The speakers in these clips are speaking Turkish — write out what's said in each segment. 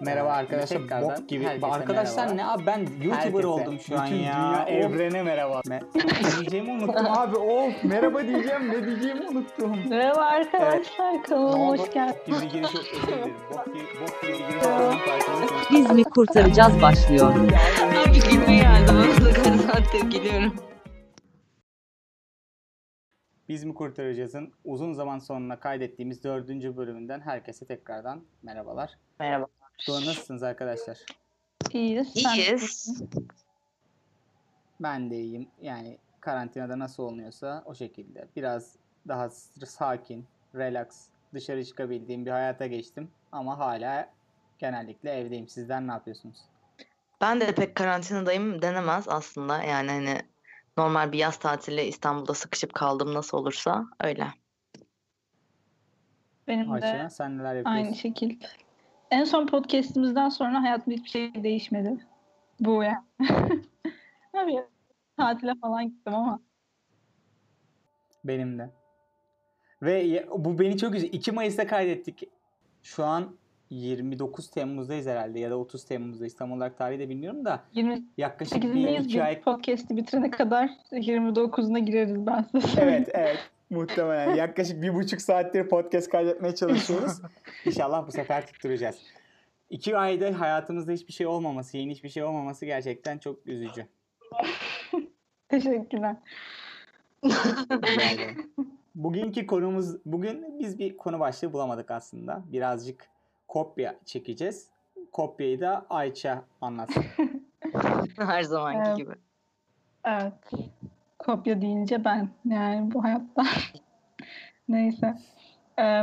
Merhaba arkadaşlar. Tekrardan Bok gibi. herkese Arkadaşlar merhaba. ne abi ben YouTuber Herkese, oldum şu an bütün ya. dünya Of. evrene merhaba. Me- diyeceğimi unuttum abi. Of merhaba diyeceğim. Ne diyeceğimi unuttum. Merhaba arkadaşlar, kanalıma hoş geldiniz. Gibi bir giriş yok özür dilerim. Bok gibi, bok gibi bir giriş. Biz mi kurtaracağız başlıyor. Abi gülme geldi. Ben de kaç saattir. Biz mi kurtaracağız'ın uzun zaman sonra kaydettiğimiz dördüncü bölümünden herkese tekrardan merhabalar. Merhaba. Doğru nasılsınız arkadaşlar? İyiyiz. sen İyiyiz. Ben de iyiyim. Yani karantinada nasıl olunuyorsa o şekilde. Biraz daha sakin, relax, dışarı çıkabildiğim bir hayata geçtim. Ama hala genellikle evdeyim. Sizler ne yapıyorsunuz? Ben de pek karantinadayım denemez aslında. Yani hani normal bir yaz tatili İstanbul'da sıkışıp kaldım nasıl olursa öyle. Benim Ayşe de sen neler yapıyorsun? aynı şekilde. En son podcastimizden sonra hayatımda hiçbir şey değişmedi. Bu ya. Abi tatile falan gittim ama. Benim de. Ve bu beni çok üzüyor. 2 Mayıs'ta kaydettik. Şu an 29 Temmuz'dayız herhalde ya da 30 Temmuz'dayız. Tam olarak tarihi de bilmiyorum da yaklaşık bir 28'indeyiz. iki ay podcast'i bitirene kadar 29'una gireriz ben size. Evet evet muhtemelen yaklaşık bir buçuk saattir podcast kaydetmeye çalışıyoruz. İnşallah bu sefer tutturacağız. İki ayda hayatımızda hiçbir şey olmaması, yeni hiçbir şey olmaması gerçekten çok üzücü. Teşekkürler. Bugünkü konumuz, bugün biz bir konu başlığı bulamadık aslında. Birazcık kopya çekeceğiz. Kopyayı da Ayça anlatsın. Her zamanki Evet. gibi. Evet. Kopya deyince ben yani bu hayatta. Neyse. Ee,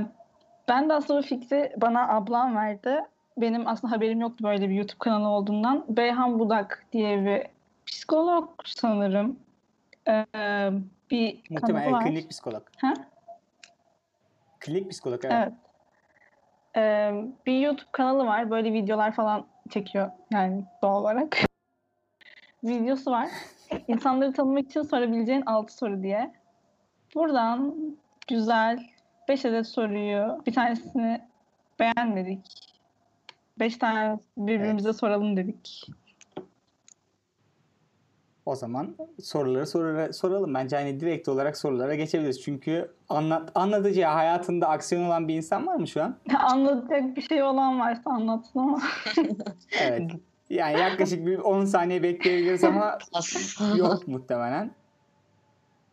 ben de aslında bu fikri bana ablam verdi. Benim aslında haberim yoktu böyle bir YouTube kanalı olduğundan. Beyhan Budak diye bir psikolog sanırım. Ee, bir kanalı Muhtemelen var. klinik psikolog. Ha? Klinik psikolog evet. Evet. Ee, bir YouTube kanalı var. Böyle videolar falan çekiyor yani doğal olarak. Videosu var. İnsanları tanımak için sorabileceğin 6 soru diye. Buradan güzel 5 adet soruyu bir tanesini beğenmedik. 5 tane birbirimize soralım dedik. O zaman soruları sorulara, soralım. Bence hani direkt olarak sorulara geçebiliriz. Çünkü anlat, anlatacağı hayatında aksiyon olan bir insan var mı şu an? Anlatacak bir şey olan varsa anlatsın ama. Evet. Yani yaklaşık bir 10 saniye bekleyebiliriz ama yok muhtemelen.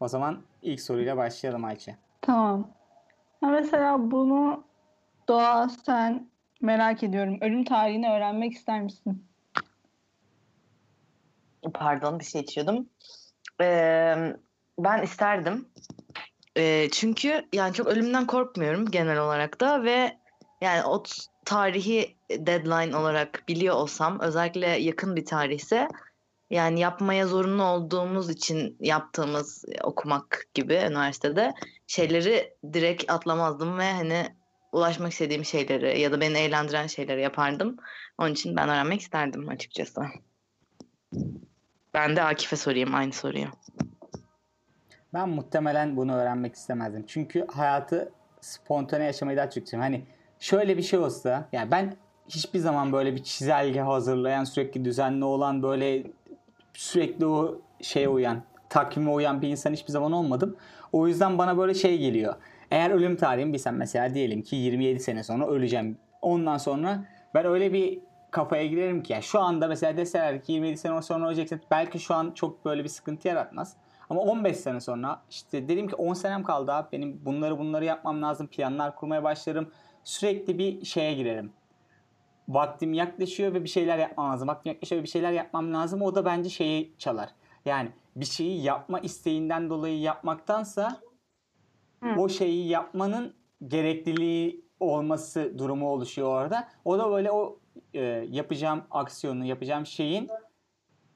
O zaman ilk soruyla başlayalım Ayça. Tamam. Ha mesela bunu Doğa sen merak ediyorum. Ölüm tarihini öğrenmek ister misin? Pardon bir şey içiyordum. Ee, ben isterdim. Ee, çünkü yani çok ölümden korkmuyorum genel olarak da ve yani o t- tarihi deadline olarak biliyor olsam özellikle yakın bir tarihse yani yapmaya zorunlu olduğumuz için yaptığımız e, okumak gibi üniversitede şeyleri direkt atlamazdım ve hani ulaşmak istediğim şeyleri ya da beni eğlendiren şeyleri yapardım. Onun için ben öğrenmek isterdim açıkçası. Ben de Akif'e sorayım aynı soruyu. Ben muhtemelen bunu öğrenmek istemezdim. Çünkü hayatı spontane yaşamayı daha çok seviyorum. Hani şöyle bir şey olsa, yani ben hiçbir zaman böyle bir çizelge hazırlayan, sürekli düzenli olan, böyle sürekli o şeye uyan, takvime uyan bir insan hiçbir zaman olmadım. O yüzden bana böyle şey geliyor. Eğer ölüm tarihimi bilsem mesela diyelim ki 27 sene sonra öleceğim. Ondan sonra ben öyle bir kafaya girerim ki yani şu anda mesela deseler ki 27 sene sonra öleceksin belki şu an çok böyle bir sıkıntı yaratmaz. Ama 15 sene sonra işte dedim ki 10 senem kaldı abi benim bunları bunları yapmam lazım planlar kurmaya başlarım. Sürekli bir şeye girerim. Vaktim yaklaşıyor ve bir şeyler yapmam lazım. Vaktim yaklaşıyor ve bir şeyler yapmam lazım. O da bence şeyi çalar. Yani bir şeyi yapma isteğinden dolayı yapmaktansa Hı. o şeyi yapmanın gerekliliği olması durumu oluşuyor orada. O da böyle o e, yapacağım aksiyonu, yapacağım şeyin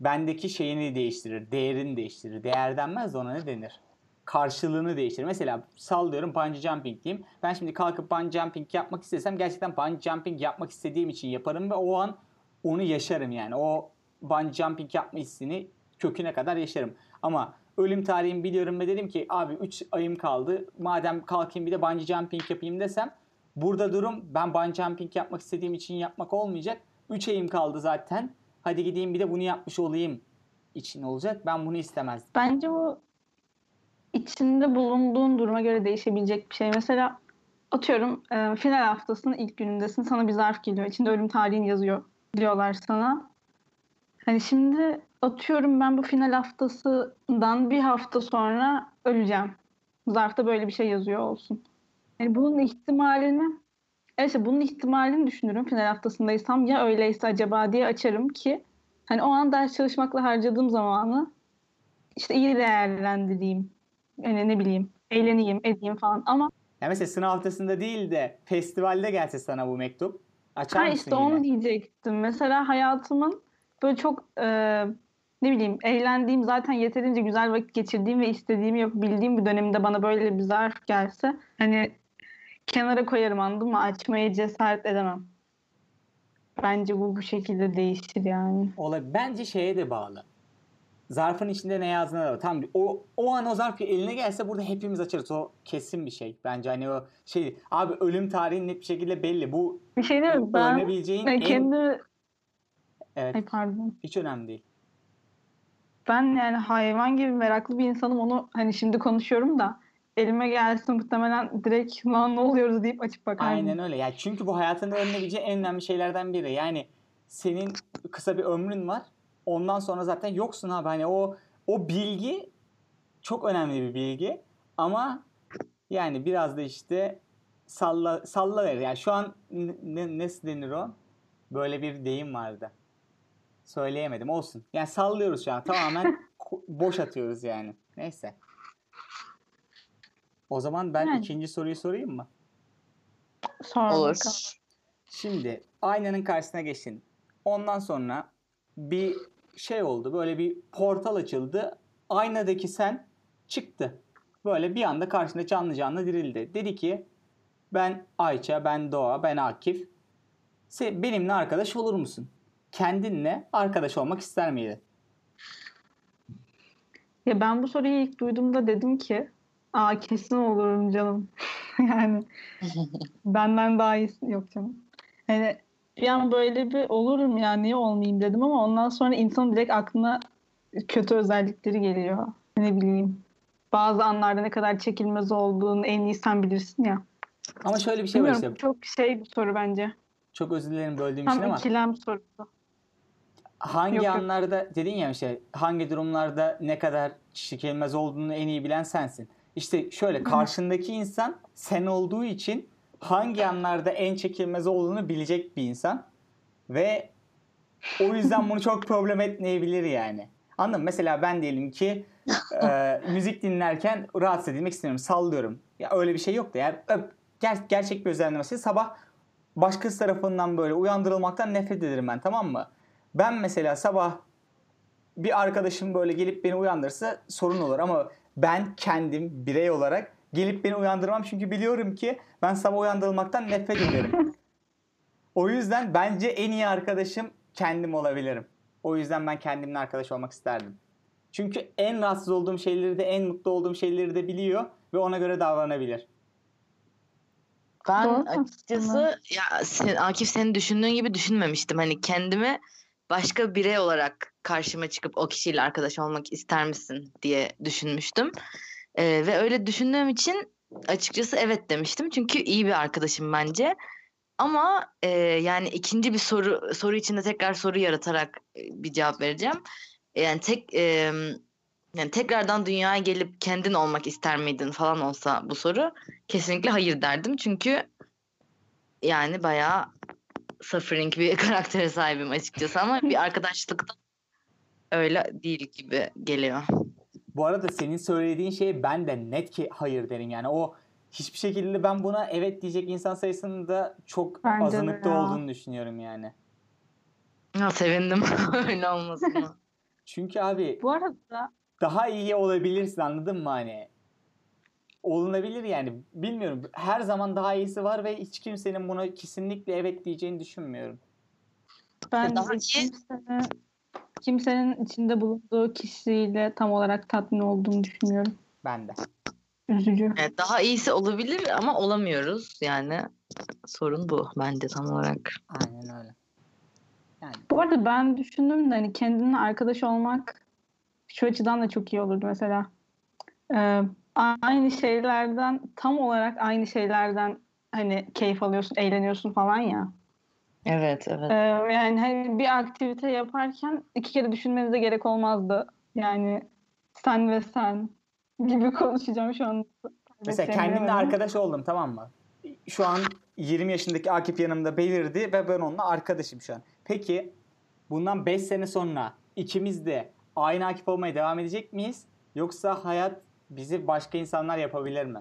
bendeki şeyini değiştirir, değerini değiştirir. Değer denmez de ona ne denir? Karşılığını değiştirir. Mesela sallıyorum bungee jumping diyeyim. Ben şimdi kalkıp bungee jumping yapmak istesem gerçekten bungee jumping yapmak istediğim için yaparım ve o an onu yaşarım yani. O bungee jumping yapma hissini köküne kadar yaşarım. Ama ölüm tarihimi biliyorum ve dedim ki abi 3 ayım kaldı. Madem kalkayım bir de bungee jumping yapayım desem Burada durum ben bungee jumping yapmak istediğim için yapmak olmayacak. 3 ayım kaldı zaten. Hadi gideyim bir de bunu yapmış olayım için olacak. Ben bunu istemezdim. Bence bu içinde bulunduğun duruma göre değişebilecek bir şey. Mesela atıyorum e, final haftasının ilk günündesin. Sana bir zarf geliyor. İçinde ölüm tarihin yazıyor diyorlar sana. Hani şimdi atıyorum ben bu final haftasından bir hafta sonra öleceğim. Zarfta böyle bir şey yazıyor olsun. Yani bunun ihtimalini evet işte bunun ihtimalini düşünürüm final haftasındaysam ya öyleyse acaba diye açarım ki hani o an ders çalışmakla harcadığım zamanı işte iyi değerlendireyim. Yani ne bileyim eğleneyim edeyim falan ama Ya mesela sınav haftasında değil de festivalde gelse sana bu mektup. Açar ha mısın işte onu yine? diyecektim. Mesela hayatımın böyle çok e, ne bileyim eğlendiğim zaten yeterince güzel vakit geçirdiğim ve istediğimi yapabildiğim bir dönemde bana böyle bir zarf gelse hani kenara koyarım anladın mı? Açmaya cesaret edemem. Bence bu bu şekilde değişir yani. Olay bence şeye de bağlı. Zarfın içinde ne yazdığına da. Tamam o, o an o zarf eline gelse burada hepimiz açarız. O kesin bir şey. Bence hani o şey abi ölüm tarihi net bir şekilde belli. Bu Bir şey değil mi? Ben, en... kendi Evet ay pardon. hiç önemli değil. Ben yani hayvan gibi meraklı bir insanım. Onu hani şimdi konuşuyorum da elime gelsin muhtemelen direkt lan ne oluyoruz deyip açıp bakarım. Aynen öyle. Yani çünkü bu hayatında öğrenebileceğin en önemli şeylerden biri. Yani senin kısa bir ömrün var. Ondan sonra zaten yoksun abi. Hani o o bilgi çok önemli bir bilgi. Ama yani biraz da işte salla salla verir. Yani şu an ne, ne nasıl denir o? Böyle bir deyim vardı. Söyleyemedim. Olsun. Yani sallıyoruz şu an. Tamamen boş atıyoruz yani. Neyse. O zaman ben Yani. ikinci soruyu sorayım mı? Sonra Olur. bakalım. Şimdi aynanın karşısına geçtin. Ondan sonra bir şey oldu. Böyle bir portal açıldı. Aynadaki sen çıktı. Böyle bir anda karşında canlı canlı dirildi. Dedi ki ben Ayça, ben Doğa, ben Akif. Sen benimle arkadaş olur musun? Kendinle arkadaş olmak ister miydin? Ya ben bu soruyu ilk duyduğumda dedim ki aa kesin olurum canım. yani benden daha iyisi yok canım. Hani bir an böyle bir olurum ya niye olmayayım dedim ama ondan sonra insanın direkt aklına kötü özellikleri geliyor. Ne bileyim. Bazı anlarda ne kadar çekilmez olduğunu en iyi sen bilirsin ya. Ama şöyle bir şey var Bilmiyorum işte. çok şey bir soru bence. Çok özür dilerim böldüğüm için Tam ama ikilem sorusu. hangi Yok, yok. anlarda dedin ya işte hangi durumlarda ne kadar çekilmez olduğunu en iyi bilen sensin. İşte şöyle karşındaki insan sen olduğu için hangi anlarda en çekilmez olduğunu bilecek bir insan ve o yüzden bunu çok problem etmeyebilir yani. Anladın mı? Mesela ben diyelim ki e, müzik dinlerken rahatsız edilmek istemiyorum. Sallıyorum. Ya öyle bir şey yok da ya öp, ger- gerçek bir özenlemesi sabah başkası tarafından böyle uyandırılmaktan nefret ederim ben tamam mı? Ben mesela sabah bir arkadaşım böyle gelip beni uyandırsa sorun olur ama ben kendim birey olarak gelip beni uyandırmam çünkü biliyorum ki ben sabah uyandırılmaktan nefret ederim. O yüzden bence en iyi arkadaşım kendim olabilirim. O yüzden ben kendimle arkadaş olmak isterdim. Çünkü en rahatsız olduğum şeyleri de en mutlu olduğum şeyleri de biliyor ve ona göre davranabilir. Ben Doğru açıkçası ya sen, Akif senin düşündüğün gibi düşünmemiştim. Hani kendimi başka birey olarak karşıma çıkıp o kişiyle arkadaş olmak ister misin diye düşünmüştüm. Ee, ve öyle düşündüğüm için açıkçası evet demiştim. Çünkü iyi bir arkadaşım bence. Ama e, yani ikinci bir soru soru içinde tekrar soru yaratarak e, bir cevap vereceğim. Yani tek e, yani tekrardan dünyaya gelip kendin olmak ister miydin falan olsa bu soru kesinlikle hayır derdim. Çünkü yani bayağı suffering bir karaktere sahibim açıkçası ama bir arkadaşlıkta öyle değil gibi geliyor. Bu arada senin söylediğin şeye ben de net ki hayır derim. Yani o hiçbir şekilde ben buna evet diyecek insan sayısının da çok Bence azınlıkta ya. olduğunu düşünüyorum yani. Ya sevindim öyle olmasına. Çünkü abi Bu arada daha iyi olabilirsin anladın mı hani? Olunabilir yani. Bilmiyorum. Her zaman daha iyisi var ve hiç kimsenin buna kesinlikle evet diyeceğini düşünmüyorum. ben Daha iyi- kimsenin, kimsenin içinde bulunduğu kişiyle tam olarak tatmin olduğunu düşünüyorum. Ben de. Üzücü. Evet, daha iyisi olabilir ama olamıyoruz. Yani sorun bu bence tam olarak. Aynen öyle. Yani Bu arada ben düşündüm de hani kendinle arkadaş olmak şu açıdan da çok iyi olurdu mesela. Ee, aynı şeylerden tam olarak aynı şeylerden hani keyif alıyorsun, eğleniyorsun falan ya. Evet, evet. Ee, yani hani bir aktivite yaparken iki kere düşünmenize gerek olmazdı. Yani sen ve sen gibi konuşacağım şu an. mesela kendimle arkadaş oldum tamam mı? Şu an 20 yaşındaki Akif yanımda belirdi ve ben onunla arkadaşım şu an. Peki bundan 5 sene sonra ikimiz de aynı Akif olmaya devam edecek miyiz? Yoksa hayat bizi başka insanlar yapabilir mi?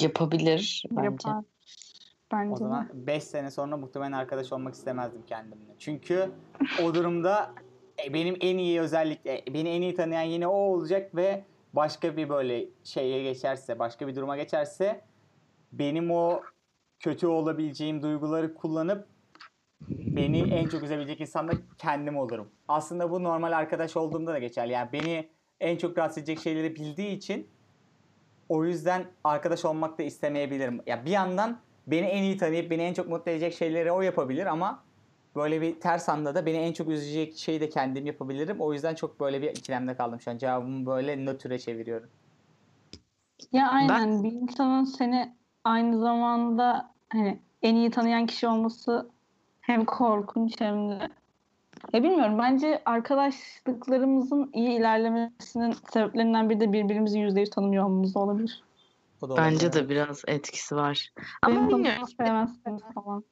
Yapabilir bence. Yapar. Bence O zaman 5 sene sonra muhtemelen arkadaş olmak istemezdim kendimle. Çünkü o durumda e, benim en iyi özellikle beni en iyi tanıyan yine o olacak ve başka bir böyle şeye geçerse, başka bir duruma geçerse benim o kötü olabileceğim duyguları kullanıp beni en çok üzebilecek insan da kendim olurum. Aslında bu normal arkadaş olduğumda da geçerli. Yani beni en çok rahatsız edecek şeyleri bildiği için o yüzden arkadaş olmak da istemeyebilirim. Ya bir yandan beni en iyi tanıyıp beni en çok mutlu edecek şeyleri o yapabilir ama böyle bir ters anda da beni en çok üzecek şeyi de kendim yapabilirim. O yüzden çok böyle bir ikilemde kaldım şu an. Cevabımı böyle nötre çeviriyorum. Ya aynen bir insanın seni aynı zamanda hani en iyi tanıyan kişi olması hem korkunç hem de ya bilmiyorum bence arkadaşlıklarımızın iyi ilerlemesinin sebeplerinden biri de birbirimizi yüzde yüz tanımıyor olmamız olabilir. O da Bence olabilir, de biraz etkisi var. Ama Benim bilmiyorum. falan.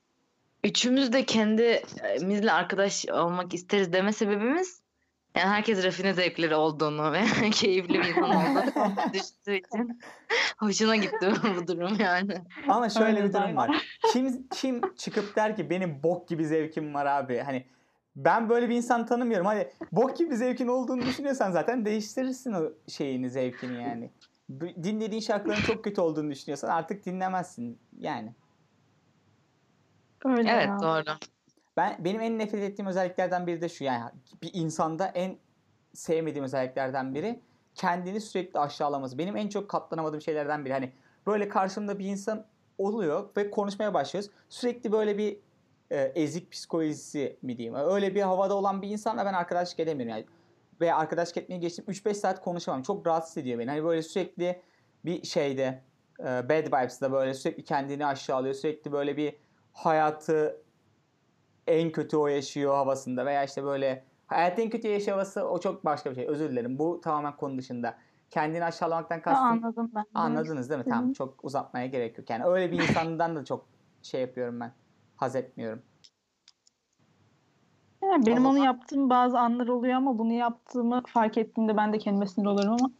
Üçümüz de kendimizle arkadaş olmak isteriz deme sebebimiz yani herkes rafine zevkleri olduğunu ve keyifli bir insan olduğunu düşündüğü için hoşuna gitti bu durum yani. Ama şöyle Öyle bir durum var. Kim kim çıkıp der ki benim bok gibi zevkim var abi. Hani ben böyle bir insan tanımıyorum. Hani bok gibi zevkin olduğunu düşünüyorsan zaten değiştirirsin o şeyini, zevkini yani. Dinlediğin şarkıların çok kötü olduğunu düşünüyorsan artık dinlemezsin yani. Öyle Evet ya. doğru. Ben benim en nefret ettiğim özelliklerden biri de şu yani bir insanda en sevmediğim özelliklerden biri kendini sürekli aşağılaması. Benim en çok katlanamadığım şeylerden biri. Hani böyle karşımda bir insan oluyor ve konuşmaya başlıyoruz. Sürekli böyle bir e, ezik psikolojisi mi diyeyim. Öyle bir havada olan bir insanla ben arkadaşlık edemiyorum yani. Ve arkadaşlık etmeye geçtim 3-5 saat konuşamam. Çok rahatsız ediyor beni. Hani böyle sürekli bir şeyde e, bad vibes'da böyle sürekli kendini aşağılıyor. Sürekli böyle bir hayatı en kötü o yaşıyor havasında veya işte böyle hayatın en kötü yaşıyor havası o çok başka bir şey. Özür dilerim. Bu tamamen konu dışında. Kendini aşağılamaktan kastım. anladım ben. Anladınız değil mi? Hı hı. Tamam. Çok uzatmaya gerek yok. Yani öyle bir insandan da çok şey yapıyorum ben. Haz etmiyorum. Yani benim onu yaptığım bazı anlar oluyor ama bunu yaptığımı fark ettiğimde ben de kendime sinir olurum ama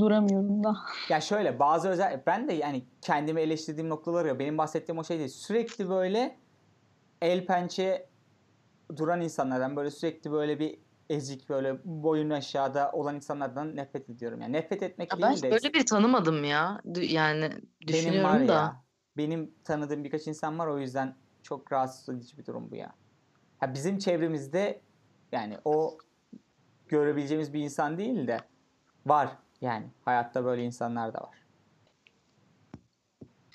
duramıyorum da. Ya şöyle bazı özel ben de yani kendimi eleştirdiğim noktalar ya benim bahsettiğim o şey değil. Sürekli böyle el pençe duran insanlardan böyle sürekli böyle bir ezik böyle boyun aşağıda olan insanlardan nefret ediyorum. Yani nefret etmek Ya ben değil de böyle bir tanımadım ya. Dü- Yani benim var düşünüyorum da. ya. Benim tanıdığım birkaç insan var o yüzden çok rahatsız edici bir durum bu ya. Ha bizim çevremizde yani o görebileceğimiz bir insan değil de var yani hayatta böyle insanlar da var.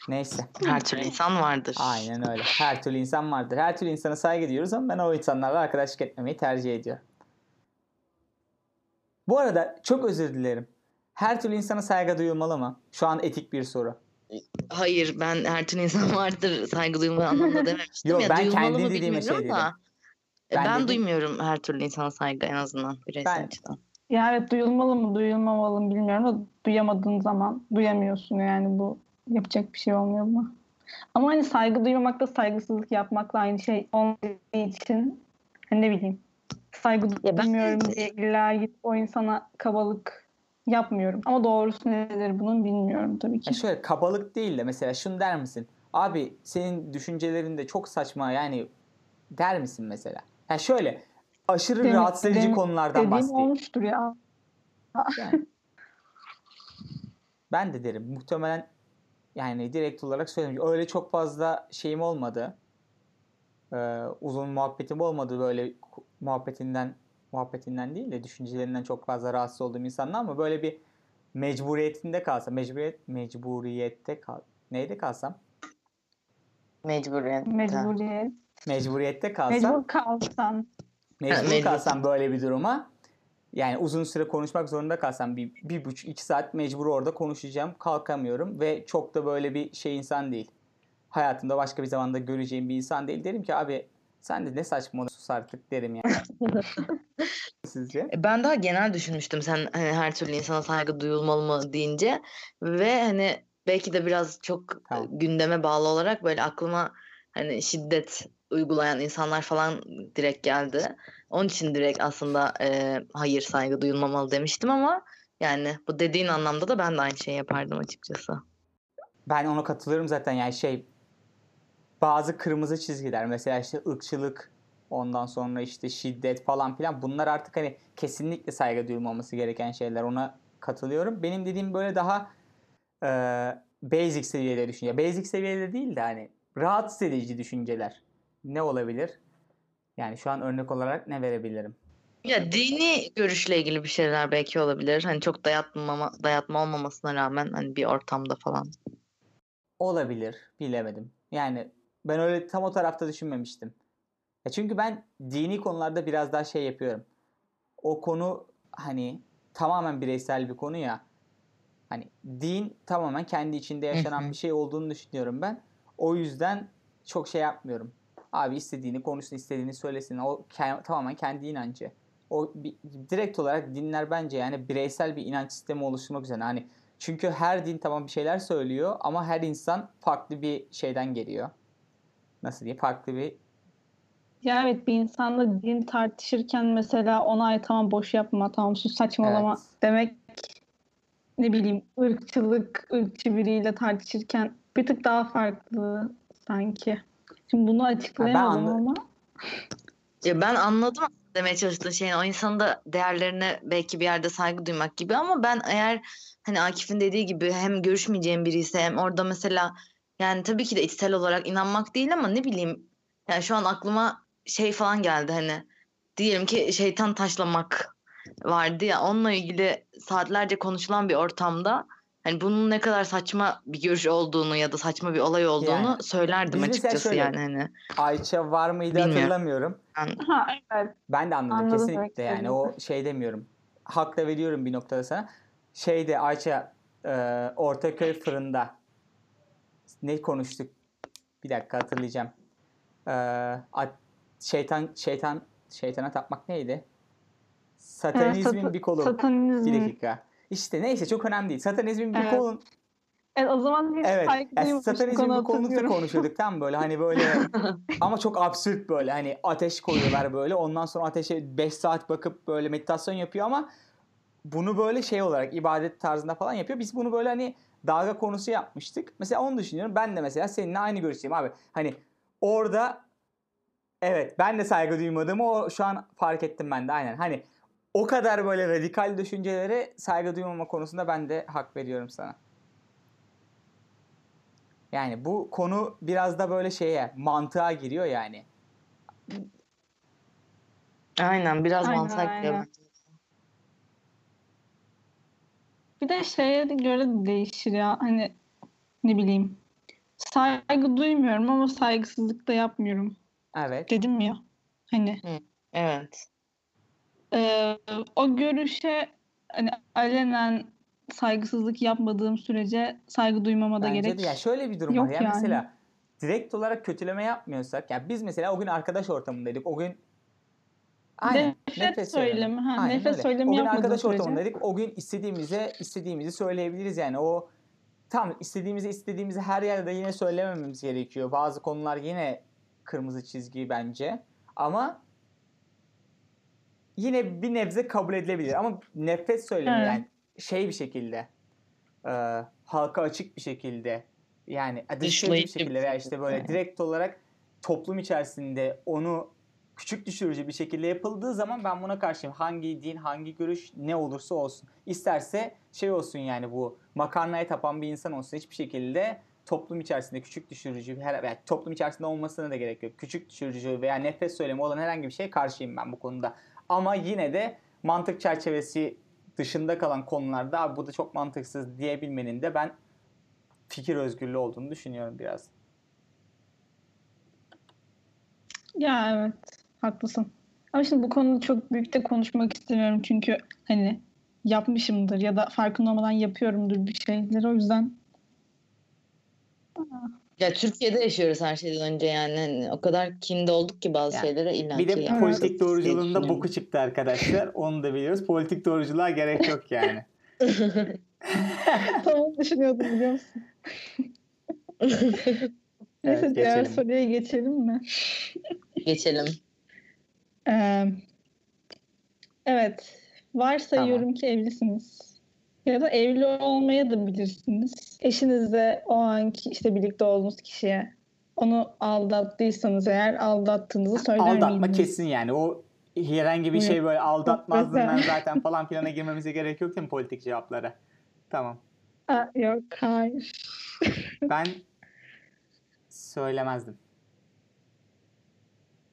Neyse. Her türlü insan vardır. Aynen öyle. Her türlü insan vardır. Her türlü insana saygı duyuyoruz ama ben o insanlarla arkadaşlık etmemeyi tercih ediyorum. Bu arada çok özür dilerim. Her türlü insana saygı duyulmalı mı? Şu an etik bir soru. Hayır ben her türlü insan vardır saygı duymalı anlamda dememiştim Yok, ya. ben duyulmalı kendi mı dediğime şey bilmiyorum da. E, Ben Ben, dedim- duymuyorum her türlü insana saygı en azından bireysel Ben- açıdan. Ya evet duyulmalı mı duyulmamalı mı bilmiyorum da duyamadığın zaman duyamıyorsun yani bu yapacak bir şey olmuyor buna. Ama hani saygı duymamakla saygısızlık yapmakla aynı şey olmadığı için hani ne bileyim saygı Ya ben- duymuyorum diye illa git o insana kabalık yapmıyorum. Ama doğrusu nedir bunun bilmiyorum tabii ki. Ya şöyle kabalık değil de mesela şunu der misin? Abi senin düşüncelerin de çok saçma yani der misin mesela? Ya şöyle aşırı Dedim- rahatsız edici dedim- konulardan bahsedeyim. olmuştur ya. Yani. ben de derim muhtemelen yani direkt olarak söyleyeyim. Öyle çok fazla şeyim olmadı. Ee, uzun muhabbetim olmadı böyle muhabbetinden muhabbetinden değil de düşüncelerinden çok fazla rahatsız olduğum insanlar ama böyle bir mecburiyetinde kalsam, mecburiyet mecburiyette kal. Neyde kalsam? Mecburiyet. Mecburiyet. Mecburiyette kalsam, Mecbur kalsan. mecbur mecbur. kalsam böyle bir duruma yani uzun süre konuşmak zorunda kalsam bir, bir buçuk iki saat mecbur orada konuşacağım. Kalkamıyorum ve çok da böyle bir şey insan değil. Hayatımda başka bir zamanda göreceğim bir insan değil. Derim ki abi sen de ne saçma sus artık derim yani. Sizce? E, Ben daha genel düşünmüştüm sen hani her türlü insana saygı duyulmalı mı deyince ve hani belki de biraz çok Tamam. gündeme bağlı olarak böyle aklıma hani şiddet uygulayan insanlar falan direkt geldi. Onun için direkt aslında e, hayır saygı duyulmamalı demiştim ama yani bu dediğin anlamda da ben de aynı şeyi yapardım açıkçası. Ben ona katılıyorum zaten yani şey bazı kırmızı çizgiler mesela işte ırkçılık ondan sonra işte şiddet falan filan bunlar artık hani kesinlikle saygı duyulmaması gereken şeyler ona katılıyorum. Benim dediğim böyle daha e, basic seviyede düşünce. Basic seviyede değil de hani rahatsız edici düşünceler. Ne olabilir? Yani şu an örnek olarak ne verebilirim? Ya dini görüşle ilgili bir şeyler belki olabilir. Hani çok dayatmama, dayatma olmamasına rağmen hani bir ortamda falan. Olabilir. Bilemedim. Yani ben öyle tam o tarafta düşünmemiştim. Ya çünkü ben dini konularda biraz daha şey yapıyorum. O konu hani tamamen bireysel bir konu ya. Hani din tamamen kendi içinde yaşanan bir şey olduğunu düşünüyorum ben. O yüzden çok şey yapmıyorum. Abi istediğini konuşsun, istediğini söylesin. O ke- tamamen kendi inancı. O bir- direkt olarak dinler bence yani bireysel bir inanç sistemi oluşturmak üzere. Hani çünkü her din tamam bir şeyler söylüyor ama her insan farklı bir şeyden geliyor. Nasıl diyeyim? Farklı bir Ya evet bir insanla din tartışırken mesela ona ay tamam boş yapma tamam sus saçmalama Evet. demek ne bileyim ırkçılık ırkçı biriyle tartışırken bir tık daha farklı sanki. Şimdi bunu açıklayamadım anla- ama. Ya ben anladım demeye çalıştığın şeyin. O insanın da değerlerine belki bir yerde saygı duymak gibi. Ama ben eğer hani Akif'in dediği gibi hem görüşmeyeceğim biri ise hem orada mesela yani tabii ki de içsel olarak inanmak değil ama ne bileyim yani şu an aklıma şey falan geldi hani diyelim ki şeytan taşlamak vardı ya onunla ilgili saatlerce konuşulan bir ortamda hani bunun ne kadar saçma bir görüş olduğunu ya da saçma bir olay olduğunu Yani söylerdim açıkçası şöyle- yani hani. Ayça var mıydı Bilmiyorum. hatırlamıyorum. ha evet Ben de anladım, Anladım kesinlikle yani o şey demiyorum. Hak da veriyorum bir noktada sana. Şeyde Ayça e, Ortaköy fırında ne konuştuk? Bir dakika hatırlayacağım. E, at- şeytan şeytan şeytana tapmak neydi? Satanizmin sata- bir kolu. satanizm. Bir dakika. İşte neyse çok önemli değil. Satanizmin bir Evet. kolun Evet, o zaman hiç Evet. saygı Yani bir konusunda hatırlıyorum. konuşuyorduk tam böyle hani böyle ama çok absürt böyle hani ateş koyuyorlar böyle ondan sonra ateşe 5 saat bakıp böyle meditasyon yapıyor ama bunu böyle şey olarak ibadet tarzında falan yapıyor. Biz bunu böyle hani dalga konusu yapmıştık. Mesela onu düşünüyorum. Ben de mesela seninle aynı görüşteyim abi. Hani orada evet ben de saygı duymadığımı o şu an fark ettim ben de aynen. Hani o kadar böyle radikal düşüncelere saygı duymama konusunda ben de hak veriyorum sana. Yani bu konu biraz da böyle şeye mantığa giriyor yani. Aynen biraz Aynen, mantığa giriyor aynen. Bir de şeye göre de değişir ya. Hani ne bileyim. Saygı duymuyorum ama saygısızlık da yapmıyorum. Evet. Dedim ya. Hani Evet. E, o görüşe hani alenen saygısızlık yapmadığım sürece saygı duymama da Bence gerek. de ya şöyle bir durum yok var. Ya yani. mesela direkt olarak kötüleme yapmıyorsak ya biz mesela o gün arkadaş ortamındaydık. O gün Aynen. Nefret söylemi, ha, Aynen nefret öyle. söylemi O gün arkadaş sürece. ortamındaydık. O gün istediğimize istediğimizi söyleyebiliriz yani. O tam istediğimizi istediğimizi her yerde yine söylemememiz gerekiyor. Bazı konular yine kırmızı çizgi bence. Ama yine bir nebze kabul edilebilir. Ama nefret söylemi Evet. yani şey bir şekilde e, halka açık bir şekilde yani dışlayıcı bir şekilde veya işte böyle evet. direkt olarak toplum içerisinde onu küçük düşürücü bir şekilde yapıldığı zaman ben buna karşıyım. Hangi din, hangi görüş ne olursa olsun. İsterse şey olsun yani bu makarnaya tapan bir insan olsun hiçbir şekilde toplum içerisinde küçük düşürücü her yani toplum içerisinde olmasına da gerek yok. Küçük düşürücü veya nefret söylemi olan herhangi bir şeye karşıyım ben bu konuda. Ama yine de mantık çerçevesi dışında kalan konularda bu da çok mantıksız diyebilmenin de ben fikir özgürlüğü olduğunu düşünüyorum biraz. Ya evet, haklısın. Ama şimdi bu konuda çok büyük de konuşmak istemiyorum çünkü hani yapmışımdır ya da farkında olmadan yapıyorumdur bir şeyleri o yüzden. Ya Türkiye'de yaşıyoruz her şeyden önce yani. Hani o kadar kinde olduk ki bazı Yani şeylere illa Bir de yapacağız politik doğruculuğunda boku çıktı arkadaşlar. Onu da biliyoruz. Politik doğruculuğa gerek yok yani. Tamam düşünüyordum biliyor musun? Neyse Evet, diğer geçelim. soruya geçelim mi? Geçelim. Ee, evet. Varsayıyorum ki evlisiniz. Ya da evli olmaya da bilirsiniz. Eşinizle o anki işte birlikte olduğunuz kişiye onu aldattıysanız eğer aldattığınızı söyler Aldatma miydiniz? kesin yani. O herhangi bir şey böyle aldatmazdım ben zaten falan filana girmemize gerek yok değil mi politik cevaplara? Tamam. Aa, yok hayır. Ben söylemezdim.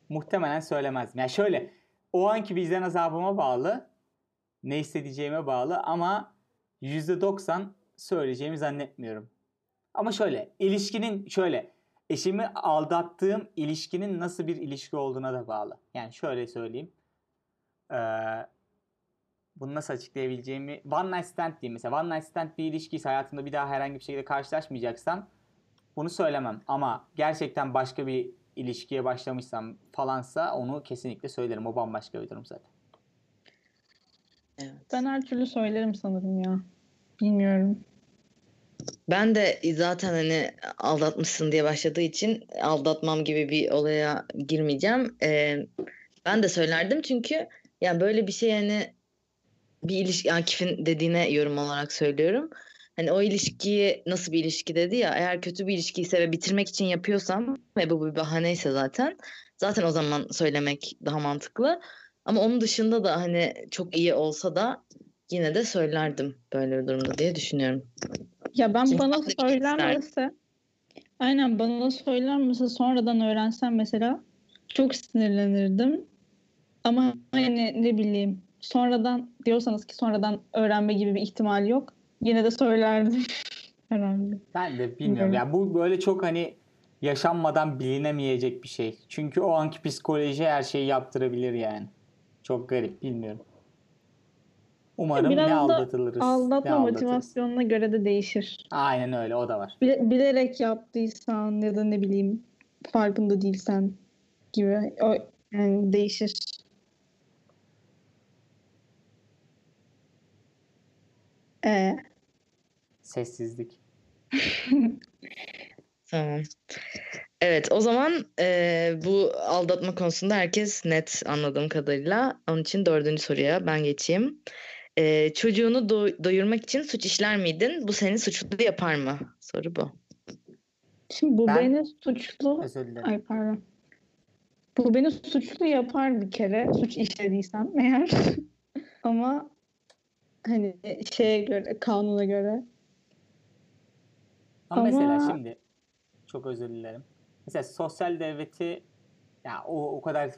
Muhtemelen söylemezdim. Yani şöyle o anki vicdan azabıma bağlı ne hissedeceğime bağlı ama %90 söyleyeceğimi zannetmiyorum. Ama şöyle ilişkinin şöyle eşimi aldattığım ilişkinin nasıl bir ilişki olduğuna da bağlı. Yani şöyle söyleyeyim. Ee, bunu nasıl açıklayabileceğimi one night stand diyeyim mesela. One night stand bir ilişkiyse hayatımda bir daha herhangi bir şekilde karşılaşmayacaksam bunu söylemem. Ama gerçekten başka bir ilişkiye başlamışsam falansa onu kesinlikle söylerim. O bambaşka bir durum zaten. Evet. Ben her türlü söylerim sanırım ya. Bilmiyorum. Ben de zaten hani aldatmışsın diye başladığı için aldatmam gibi bir olaya girmeyeceğim. Ee, ben de söylerdim çünkü yani böyle bir şey hani bir ilişki Akif'in dediğine yorum olarak söylüyorum. Hani o ilişkiyi nasıl bir ilişki dedi ya eğer kötü bir ilişkiyse ve bitirmek için yapıyorsam ve bu bir bahaneyse zaten zaten o zaman söylemek daha mantıklı. Ama onun dışında da hani çok iyi olsa da yine de söylerdim böyle bir durumda diye düşünüyorum. Ya ben Çünkü bana söylenmese aynen bana söylenmese sonradan öğrensem mesela çok sinirlenirdim. Ama hani ne bileyim sonradan diyorsanız ki sonradan öğrenme gibi bir ihtimal yok. Yine de söylerdim herhalde. Ben de bilmiyorum. Evet. Ya bu böyle çok hani yaşanmadan bilinemeyecek bir şey. Çünkü o anki psikoloji her şeyi yaptırabilir yani. Çok garip bilmiyorum. Umarım Biraz ne da aldatılırız. ne Aldatma aldatırız. motivasyonuna göre de değişir. Aynen öyle o da var. Bile- bilerek yaptıysan ya da ne bileyim farkında değilsen gibi o yani değişir. Ee, Sessizlik. Tamam. Evet, o zaman eee, bu aldatma konusunda herkes net anladığım kadarıyla. Onun için dördüncü soruya ben geçeyim. Eee, çocuğunu do- doyurmak için suç işler miydin? Bu seni suçlu yapar mı? Soru bu. şimdi bu Ben- beni suçlu. Ay pardon. Bu beni suçlu yapar bir kere suç işlediysem eğer. Ama hani şeye göre, kanuna göre. Ama mesela Ama- şimdi çok özür dilerim. Mesela sosyal devleti ya o o kadar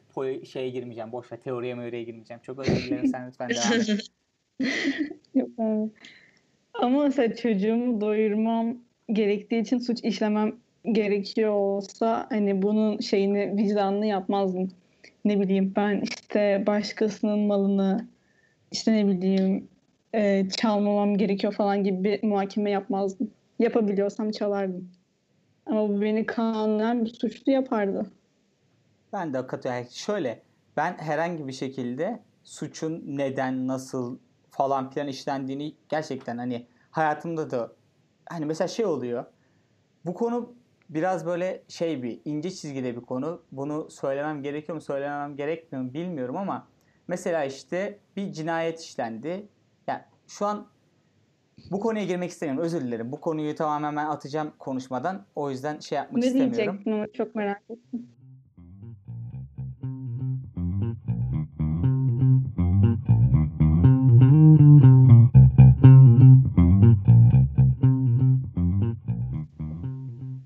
şeye girmeyeceğim. Boş ver teoriye meoriye girmeyeceğim. Çok özür dilerim. Sen lütfen devam et. Ama mesela çocuğumu doyurmam gerektiği için suç işlemem gerekiyor olsa hani bunun şeyini vicdanlı yapmazdım. Ne bileyim ben işte başkasının malını işte ne bileyim e, çalmamam gerekiyor falan gibi bir muhakeme yapmazdım. Yapabiliyorsam çalardım. Ama bu beni kanunen bir suçlu yapardı. Ben de katılıyorum. Şöyle ben herhangi bir şekilde suçun neden, nasıl falan filan işlendiğini gerçekten hani hayatımda da hani mesela şey oluyor. Bu konu biraz böyle şey bir ince çizgide bir konu. Bunu söylemem gerekiyor mu, söylemem gerekmiyor mu bilmiyorum ama mesela işte bir cinayet işlendi. Yani şu an bu konuya girmek istemiyorum. Özür dilerim. Bu konuyu tamamen ben atacağım konuşmadan. O yüzden şey yapmak Ne istemiyorum. diyecektin ama çok merak ettim.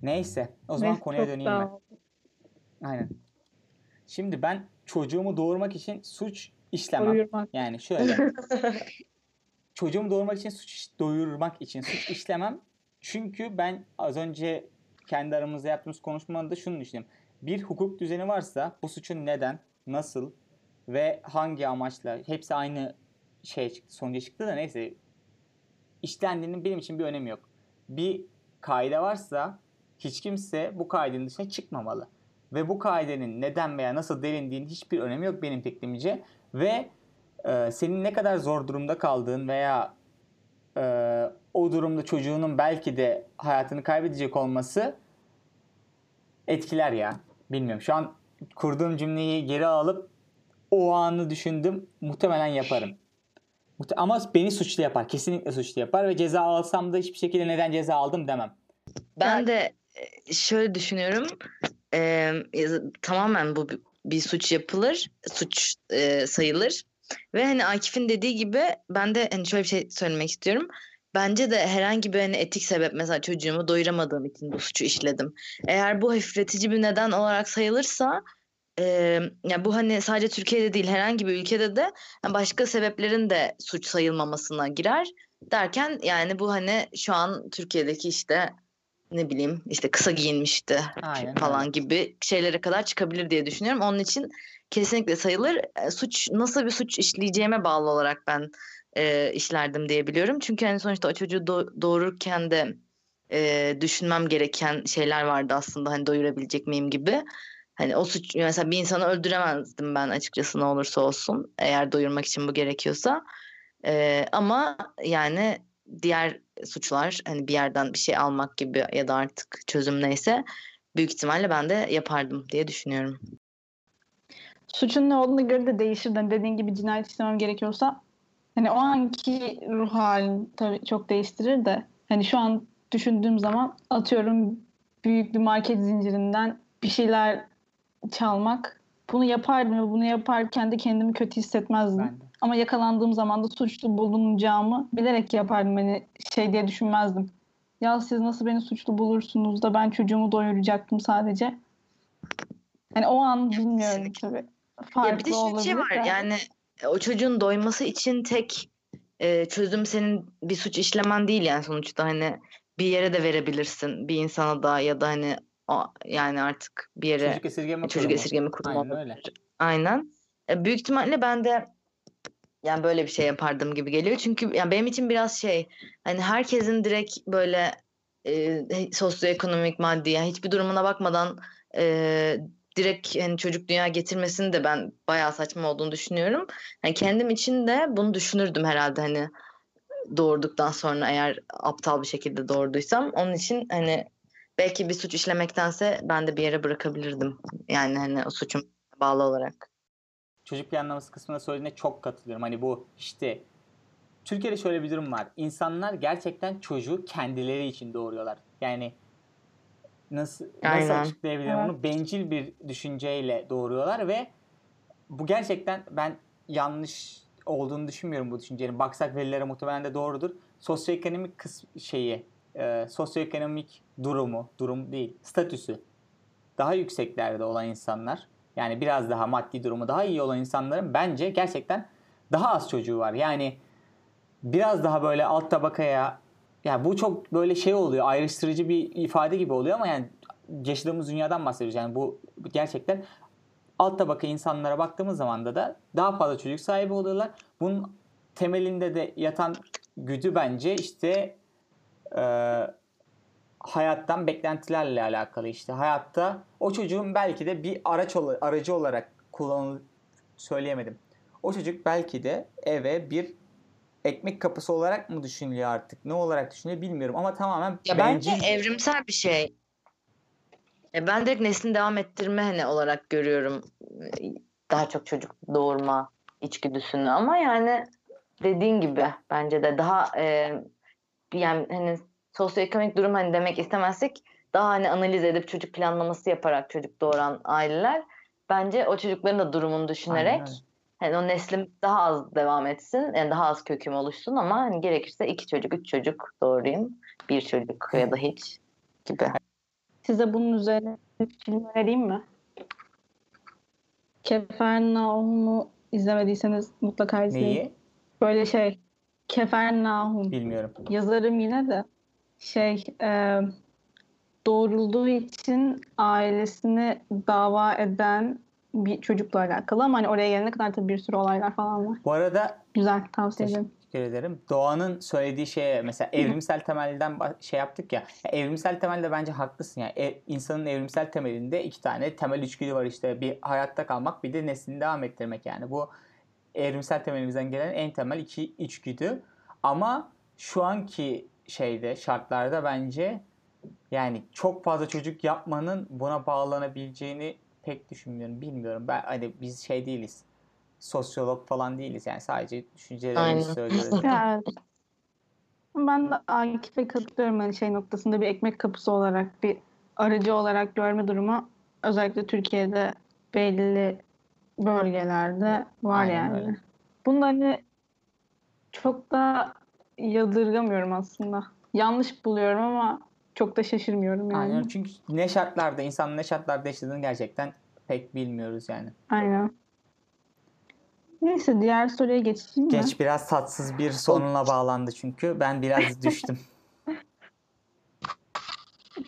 Neyse. O zaman Neyse, konuya döneyim ben. Aynen. Şimdi ben çocuğumu doğurmak için suç işlemem. Doyurmak. Yani şöyle. çocuğumu doğurmak için suç doyurmak için suç işlemem. Çünkü ben az önce kendi aramızda yaptığımız konuşmada şunu düşünüyorum. Bir hukuk düzeni varsa bu suçun neden, nasıl ve hangi amaçla hepsi aynı şey çıktı, sonuca çıktı da neyse işlendiğinin benim için bir önemi yok. Bir kaide varsa hiç kimse bu kaidenin dışına çıkmamalı. Ve bu kaidenin neden veya nasıl delindiğinin hiçbir önemi yok benim fikrimce. Ve e, senin ne kadar zor durumda kaldığın veya e, o durumda çocuğunun belki de hayatını kaybedecek olması etkiler ya. Bilmiyorum. Şu an kurduğum cümleyi geri alıp o anı düşündüm. Muhtemelen yaparım. Ama beni suçlu yapar. Kesinlikle suçlu yapar ve ceza alsam da hiçbir şekilde neden ceza aldım demem. Ben de e, şöyle düşünüyorum. Ee, tamamen bu bir, bir suç yapılır, suç e, sayılır. Ve hani Akif'in dediği gibi ben de hani şöyle bir şey söylemek istiyorum. Bence de herhangi bir hani etik sebep mesela çocuğumu doyuramadığım için bu suçu işledim. Eğer bu hafifletici bir neden olarak sayılırsa e, ya bu hani sadece Türkiye'de değil herhangi bir ülkede de yani başka sebeplerin de suç sayılmamasına girer. Derken yani bu hani şu an Türkiye'deki işte ne bileyim işte kısa giyinmişti Aynen falan öyle. gibi şeylere kadar çıkabilir diye düşünüyorum. Onun için kesinlikle sayılır. E, Suç nasıl bir suç işleyeceğime bağlı olarak ben e, işlerdim diye biliyorum. Çünkü hani sonuçta o çocuğu do- doğururken de e, düşünmem gereken şeyler vardı aslında hani doyurabilecek miyim gibi. Hani o suç mesela bir insanı öldüremezdim ben açıkçası ne olursa olsun eğer doyurmak için bu gerekiyorsa. E, ama yani diğer suçlar hani bir yerden bir şey almak gibi ya da artık çözüm neyse büyük ihtimalle ben de yapardım diye düşünüyorum. Suçun ne olduğuna göre de değişir. Yani dediğin gibi cinayet işlemem gerekiyorsa hani o anki ruh halini tabii çok değiştirir de hani şu an düşündüğüm zaman atıyorum büyük bir market zincirinden bir şeyler çalmak bunu yapardım ve bunu yaparken de kendimi kötü hissetmezdim. Ben de. Ama yakalandığım zaman da suçlu bulunacağımı bilerek yapardım. Hani şey diye düşünmezdim. Ya siz nasıl beni suçlu bulursunuz da ben çocuğumu doyuracaktım sadece. Hani o an bilmiyorum Kesinlikle. Tabii. Ya Farklı bir de şöyle şey var yani e, o çocuğun doyması için tek e, çözüm senin bir suç işlemen değil yani sonuçta hani bir yere de verebilirsin bir insana da ya da hani o, yani artık bir yere Çocuk esirgeme çocuk kurumu. esirgeme kurumu Aynen öyle. Aynen. E, büyük ihtimalle ben de yani böyle bir şey yapardım gibi geliyor. Çünkü yani benim için biraz şey hani herkesin direkt böyle e, sosyoekonomik maddi yani hiçbir durumuna bakmadan e, direkt hani çocuk dünya getirmesini de ben bayağı saçma olduğunu düşünüyorum. Yani kendim için de bunu düşünürdüm herhalde hani doğurduktan sonra eğer aptal bir şekilde doğurduysam onun için hani belki bir suç işlemektense ben de bir yere bırakabilirdim. Yani hani o suçum bağlı olarak. çocuk planlaması kısmına söylediğine çok katılıyorum. Hani bu işte Türkiye'de şöyle bir durum var. İnsanlar gerçekten çocuğu kendileri için doğuruyorlar. Yani nasıl nasıl Aynen. açıklayabilirim Evet. onu? Bencil bir düşünceyle doğuruyorlar ve bu gerçekten ben yanlış olduğunu düşünmüyorum bu düşüncenin. Baksak verilere muhtemelen de doğrudur. Sosyoekonomik kısm şeyi, e, sosyoekonomik durumu, durum değil, statüsü daha yükseklerde olan insanlar yani biraz daha maddi durumu daha iyi olan insanların bence gerçekten daha az çocuğu var. Yani biraz daha böyle alt tabakaya ya bu çok böyle şey oluyor ayrıştırıcı bir ifade gibi oluyor ama yani yaşadığımız dünyadan bahsediyoruz. Yani bu gerçekten alt tabaka insanlara baktığımız zaman da da daha fazla çocuk sahibi oluyorlar. Bunun temelinde de yatan güdü bence işte e, hayattan beklentilerle alakalı işte hayatta o çocuğun belki de bir araç aracı olarak kullanıl söyleyemedim. O çocuk belki de eve bir ekmek kapısı olarak mı düşünülüyor artık? Ne olarak düşünülüyor bilmiyorum ama tamamen Ya bence bencil- evrimsel bir şey. E, ben direkt neslini devam ettirme hani olarak görüyorum. Daha çok çocuk doğurma içgüdüsünü ama yani dediğin gibi bence de daha e, yani hani sosyoekonomik durum hani demek istemezsek daha hani analiz edip çocuk planlaması yaparak çocuk doğuran aileler bence o çocukların da durumunu Aynen düşünerek öyle. Hani o neslim daha az devam etsin, yani daha az köküm oluşsun ama hani gerekirse iki çocuk, üç çocuk doğurayım, bir çocuk ya da hiç gibi. Size bunun üzerine bir film önereyim mi? Kefernaum'u izlemediyseniz mutlaka izleyin. Neyi? Böyle şey Kefernaum. Bilmiyorum. Yazarım yine de şey e, doğrulduğu için ailesini dava eden bir çocukla alakalı ama hani oraya gelene kadar tabii bir sürü olaylar falan var. Bu arada Güzel tavsiye ederim. Teşekkür ederim. Doğan'ın söylediği şeye mesela evrimsel temelden şey yaptık ya. ya evrimsel temelde bence haklısın ya. E, insanın evrimsel temelinde iki tane temel içgüdü var işte. Bir hayatta kalmak bir de neslini devam ettirmek yani. Bu evrimsel temelimizden gelen en temel iki içgüdü. Ama şu anki şeyde şartlarda bence yani çok fazla çocuk yapmanın buna bağlanabileceğini pek düşünmüyorum. Bilmiyorum. Ben hani biz şey değiliz. Sosyolog falan değiliz yani sadece düşüncelerimizi söylüyoruz. Evet. Ben de Akif'e katılıyorum hani şey noktasında bir ekmek kapısı olarak bir aracı olarak görme durumu özellikle Türkiye'de belli bölgelerde var Aynen yani. öyle. Bunu da hani çok da yadırgamıyorum aslında. Yanlış buluyorum ama çok da şaşırmıyorum yani. Aynen. Çünkü ne şartlarda, insanın ne şartlarda yaşadığını gerçekten pek bilmiyoruz yani. Aynen. Neyse diğer soruya geçeyim mi? Geç biraz tatsız bir sonuna bağlandı çünkü. Ben biraz düştüm.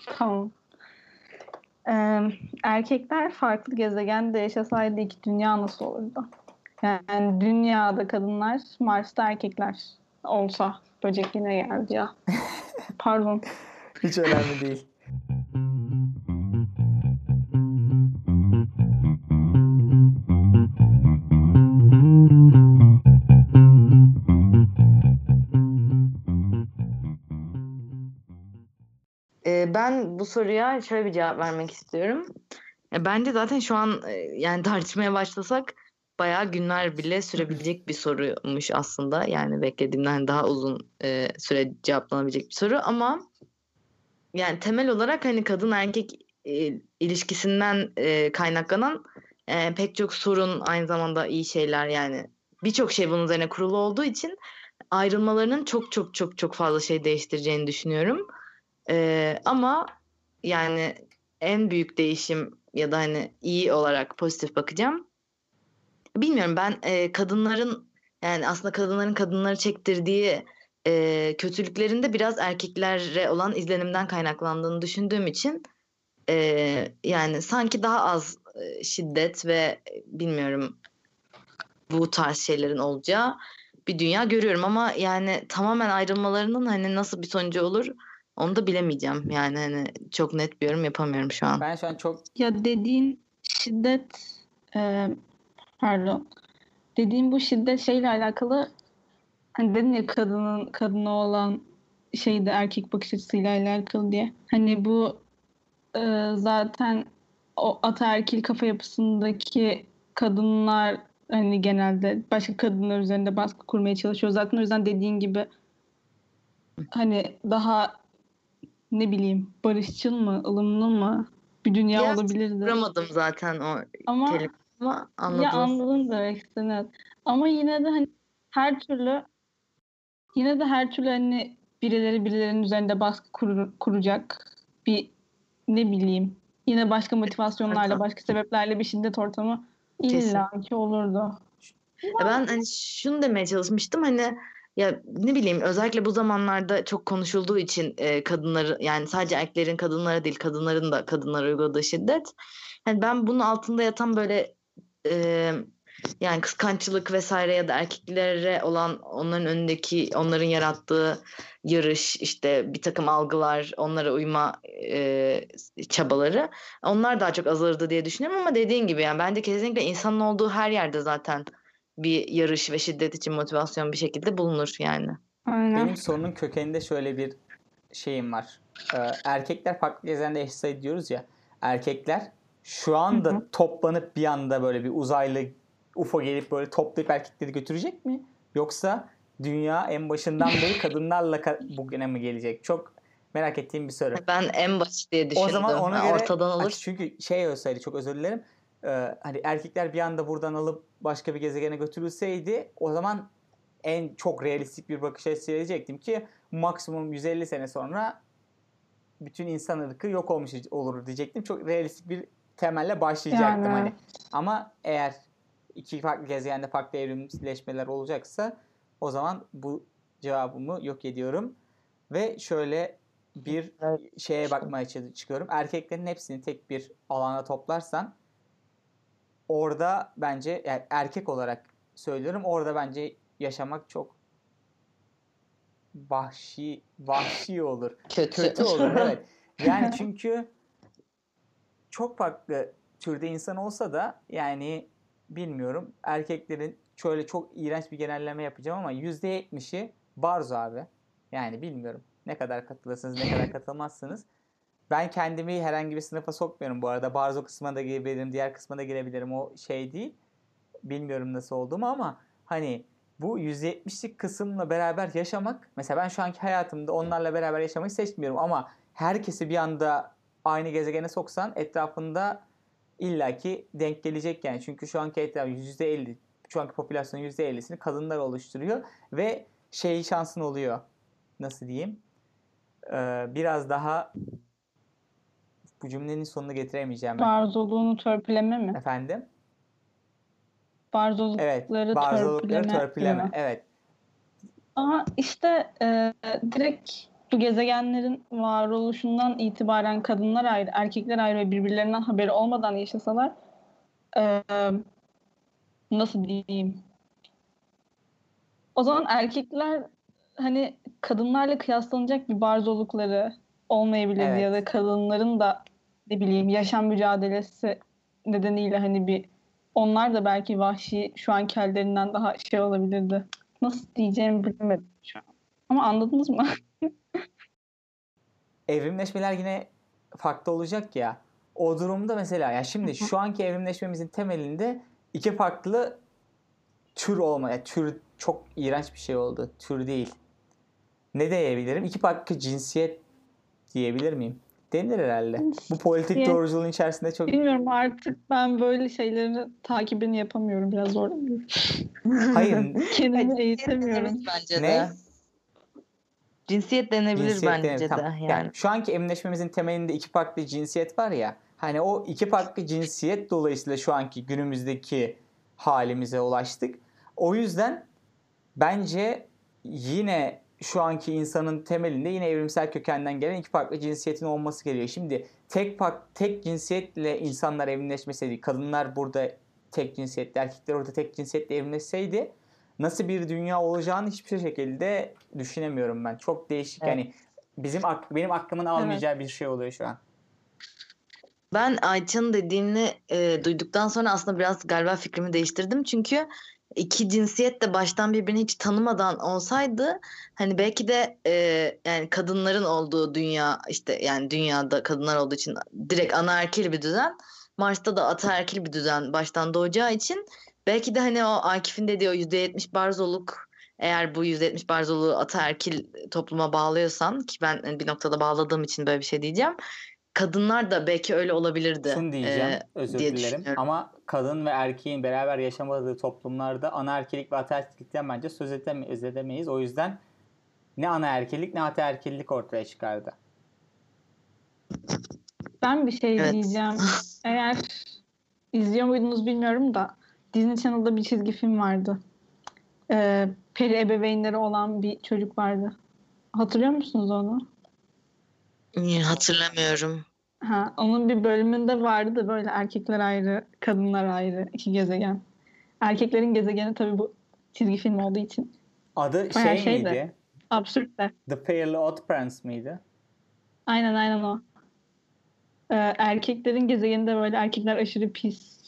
Tamam. Ee, erkekler farklı gezegende yaşasaydı iki dünya nasıl olurdu? Yani dünyada kadınlar, Mars'ta erkekler olsa. Böcek yine geldi ya. Pardon. Hiç önemli değil. Ee, ben bu soruya şöyle bir cevap vermek istiyorum. E, bence zaten şu an e, yani tartışmaya başlasak bayağı günler bile sürebilecek bir soruymuş aslında. Yani beklediğimden daha uzun e, süre cevaplanabilecek bir soru ama yani temel olarak hani kadın erkek e, ilişkisinden e, kaynaklanan e, pek çok sorun aynı zamanda iyi şeyler yani birçok şey bunun üzerine kurulu olduğu için ayrılmalarının çok çok çok çok fazla şey değiştireceğini düşünüyorum. Ama yani en büyük değişim ya da hani iyi olarak pozitif bakacağım. Bilmiyorum ben kadınların yani aslında kadınların kadınları çektirdiği e, kötülüklerin de biraz erkeklere olan izlenimden kaynaklandığını düşündüğüm için e, yani sanki daha az e, şiddet ve bilmiyorum bu tarz şeylerin olacağı bir dünya görüyorum ama yani tamamen ayrılmalarının hani nasıl bir sonucu olur onu da bilemeyeceğim. Yani hani çok net bir yorum yapamıyorum şu an. Ben şu an çok Ya dediğin şiddet e, pardon. Dediğin bu şiddet şeyle alakalı hani dedin ya kadının kadına olan şeyde erkek bakış açısıyla alakalı diye. Hani bu e, zaten o ataerkil kafa yapısındaki kadınlar hani genelde başka kadınlar üzerinde baskı kurmaya çalışıyor. Zaten o yüzden dediğin gibi hani daha ne bileyim barışçıl mı, ılımlı mı bir dünya Biraz olabilirdi. Kuramadım zaten o Ama kelime ama anladınız. ya anladım demek evet. Ama yine de hani her türlü yine de her türlü hani birileri birilerinin üzerinde baskı kurur- kuracak bir ne bileyim yine başka motivasyonlarla başka sebeplerle bir şiddet ortamı illa ki olurdu. Ya Ben hani şunu demeye çalışmıştım hani ya ne bileyim özellikle bu zamanlarda çok konuşulduğu için e, kadınları yani sadece erkeklerin kadınlara değil kadınların da kadınlara uyguladığı şiddet. Hani ben bunun altında yatan böyle e, yani kıskançlık vesaire ya da erkeklere olan onların önündeki onların yarattığı yarış işte bir takım algılar onlara uyma e, çabaları onlar daha çok azalırdı diye düşünüyorum ama dediğin gibi yani bence kesinlikle insanın olduğu her yerde zaten bir yarış ve şiddet için motivasyon bir şekilde bulunur yani. Aynen. benim sorunun kökeninde şöyle bir şeyim var. Ee, erkekler farklı gezegende yaşasaydı diyoruz ya. Erkekler şu anda Hı hı. toplanıp bir anda böyle bir uzaylı UFO gelip böyle toplayıp erkekleri götürecek mi? Yoksa dünya en başından beri kadınlarla ka- bugüne mi gelecek? Çok merak ettiğim bir soru. Ben en basit diye düşündüm. O zaman ona göre ortadan Ay, olur. çünkü şey olsaydı çok özür dilerim. Ee, hani erkekler bir anda buradan alıp başka bir gezegene götürülseydi o zaman en çok realistik bir bakış açısı diyecektim ki maksimum 150 sene sonra bütün insan ırkı yok olmuş olur diyecektim. Çok realistik bir temelle başlayacaktım Yani. hani. Ama eğer iki farklı gezegende farklı evrimleşmeler olacaksa o zaman bu cevabımı yok ediyorum. Ve şöyle bir Evet. şeye bakmaya çı- çıkıyorum. Erkeklerin hepsini tek bir alana toplarsan orada bence yani erkek olarak söylüyorum orada bence yaşamak çok vahşi vahşi olur. Kötü. Kötü olur evet. Yani çünkü çok farklı türde insan olsa da yani bilmiyorum erkeklerin şöyle çok iğrenç bir genelleme yapacağım ama %70'i barzo abi. Yani bilmiyorum ne kadar katılırsınız ne kadar katılmazsınız. Ben kendimi herhangi bir sınıfa sokmuyorum bu arada. Barzo kısmına da girebilirim, diğer kısmına da girebilirim. O şey değil. Bilmiyorum nasıl olduğumu ama hani bu 170'lik kısımla beraber yaşamak mesela ben şu anki hayatımda onlarla beraber yaşamayı seçmiyorum ama herkesi bir anda aynı gezegene soksan etrafında illaki denk gelecek yani. Çünkü şu anki etraf %50 şu anki popülasyonun %50'sini kadınlar oluşturuyor ve şey şansın oluyor. Nasıl diyeyim? Ee, biraz daha bu cümlenin sonunu getiremeyeceğim ben. Barzoluğunu törpüleme mi? Efendim? Barzolukları Evet. Barzolukları törpüleme. törpüleme. Evet. Ama işte e, direkt bu gezegenlerin varoluşundan itibaren kadınlar ayrı, erkekler ayrı ve birbirlerinden haberi olmadan yaşasalar e, nasıl diyeyim? O zaman erkekler hani kadınlarla kıyaslanacak bir barzolukları olmayabilir Evet. ya da kadınların da ne bileyim yaşam mücadelesi nedeniyle hani bir onlar da belki vahşi şu anki hallerinden daha şey olabilirdi. Nasıl diyeceğimi bilemedim şu an. Ama anladınız mı? evrimleşmeler yine farklı olacak ya. O durumda mesela ya şimdi şu anki evrimleşmemizin temelinde iki farklı tür olma. ya tür çok iğrenç bir şey oldu. Tür değil. Ne diyebilirim? İki farklı cinsiyet diyebilir miyim? Denir herhalde. Bu politik doğruculuğun içerisinde çok Bilmiyorum artık ben böyle şeylerin takibini yapamıyorum. Biraz zorlanıyorum. hayır Kendimi eğitemiyorum. bence Ne? de. Cinsiyet denebilir cinsiyet bence denir. de. Tamam. Yani. Yani şu anki evrimleşmemizin temelinde iki farklı cinsiyet var ya. Hani o iki farklı cinsiyet dolayısıyla şu anki günümüzdeki halimize ulaştık. O yüzden bence yine şu anki insanın temelinde yine evrimsel kökenden gelen iki farklı cinsiyetin olması geliyor. Şimdi tek fark, tek cinsiyetle insanlar evrimleşmeseydi, kadınlar burada tek cinsiyetle, erkekler orada tek cinsiyetle evrimleşseydi nasıl bir dünya olacağını hiçbir şekilde düşünemiyorum ben. Çok değişik Evet. yani bizim benim aklımın almayacağı bir şey oluyor şu an. Ben Ayça'nın dediğini e, duyduktan sonra aslında biraz galiba fikrimi değiştirdim. Çünkü iki cinsiyet de baştan birbirini hiç tanımadan olsaydı hani belki de e, yani kadınların olduğu dünya işte yani dünyada kadınlar olduğu için direkt anaerkil bir düzen Mars'ta da ataerkil bir düzen baştan doğacağı için belki de hani o Akif'in dediği o %70 barzoluk eğer bu %70 barzoluğu ataerkil topluma bağlıyorsan ki ben hani bir noktada bağladığım için böyle bir şey diyeceğim kadınlar da belki öyle olabilirdi. Şunu diyeceğim, Ee, özür diye dilerim. Ama kadın ve erkeğin beraber yaşamadığı toplumlarda anaerkilik ve ataerkilikten bence söz edeme- söz edemeyiz. O yüzden ne anaerkilik ne ataerkilik ortaya çıkardı. Ben bir şey Evet. diyeceğim. Eğer izliyor muydunuz bilmiyorum da Disney Channel'da bir çizgi film vardı. Ee, peri ebeveynleri olan bir çocuk vardı. Hatırlıyor musunuz onu? Hmm, Hatırlamıyorum. Ha, onun bir bölümünde vardı da böyle erkekler ayrı, kadınlar ayrı, iki gezegen. Erkeklerin gezegeni tabii bu çizgi film olduğu için Adı Bayağı şey şeydi. miydi? absürt de. The Fairly Odd Prince miydi? Aynen aynen o. Ee, erkeklerin gezegeninde böyle erkekler aşırı pis.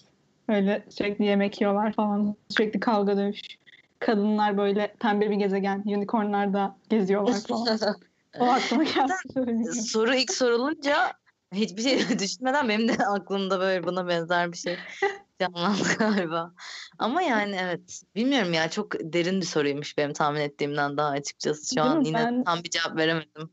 Öyle sürekli yemek yiyorlar falan. Sürekli kavga dövüş. Kadınlar böyle pembe bir gezegen. Unicornlar da geziyorlar falan. o aklıma geldi. söyleyeyim. Soru ilk sorulunca hiçbir şey düşünmeden benim de aklımda böyle buna benzer bir şey canlandı galiba. Ama yani evet bilmiyorum ya çok derin bir soruymuş benim tahmin ettiğimden daha açıkçası. Şu Değil an mi? yine Ben- tam bir cevap veremedim.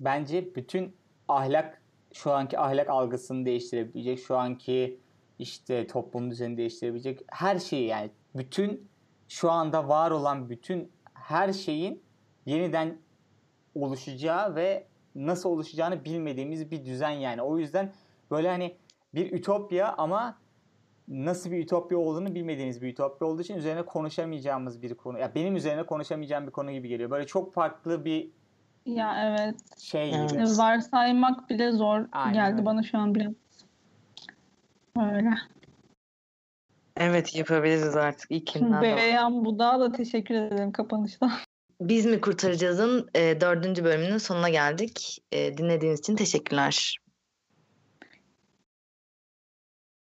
Bence bütün ahlak şu anki ahlak algısını değiştirebilecek, şu anki işte toplum düzenini değiştirebilecek her şeyi yani bütün şu anda var olan bütün her şeyin yeniden oluşacağı ve nasıl oluşacağını bilmediğimiz bir düzen yani. O yüzden böyle hani bir ütopya ama nasıl bir ütopya olduğunu bilmediğiniz bir ütopya olduğu için üzerine konuşamayacağımız bir konu. Ya benim üzerine konuşamayacağım bir konu gibi geliyor. Böyle çok farklı bir Ya evet. şey Evet. gibi. Varsaymak bile zor Aynen geldi öyle. bana şu an biraz. Öyle. Evet yapabiliriz artık ilkinden. de. Beyan Budak'a da teşekkür ederim kapanışta. Biz mi kurtaracağızın e, dördüncü bölümünün sonuna geldik. E, dinlediğiniz için teşekkürler.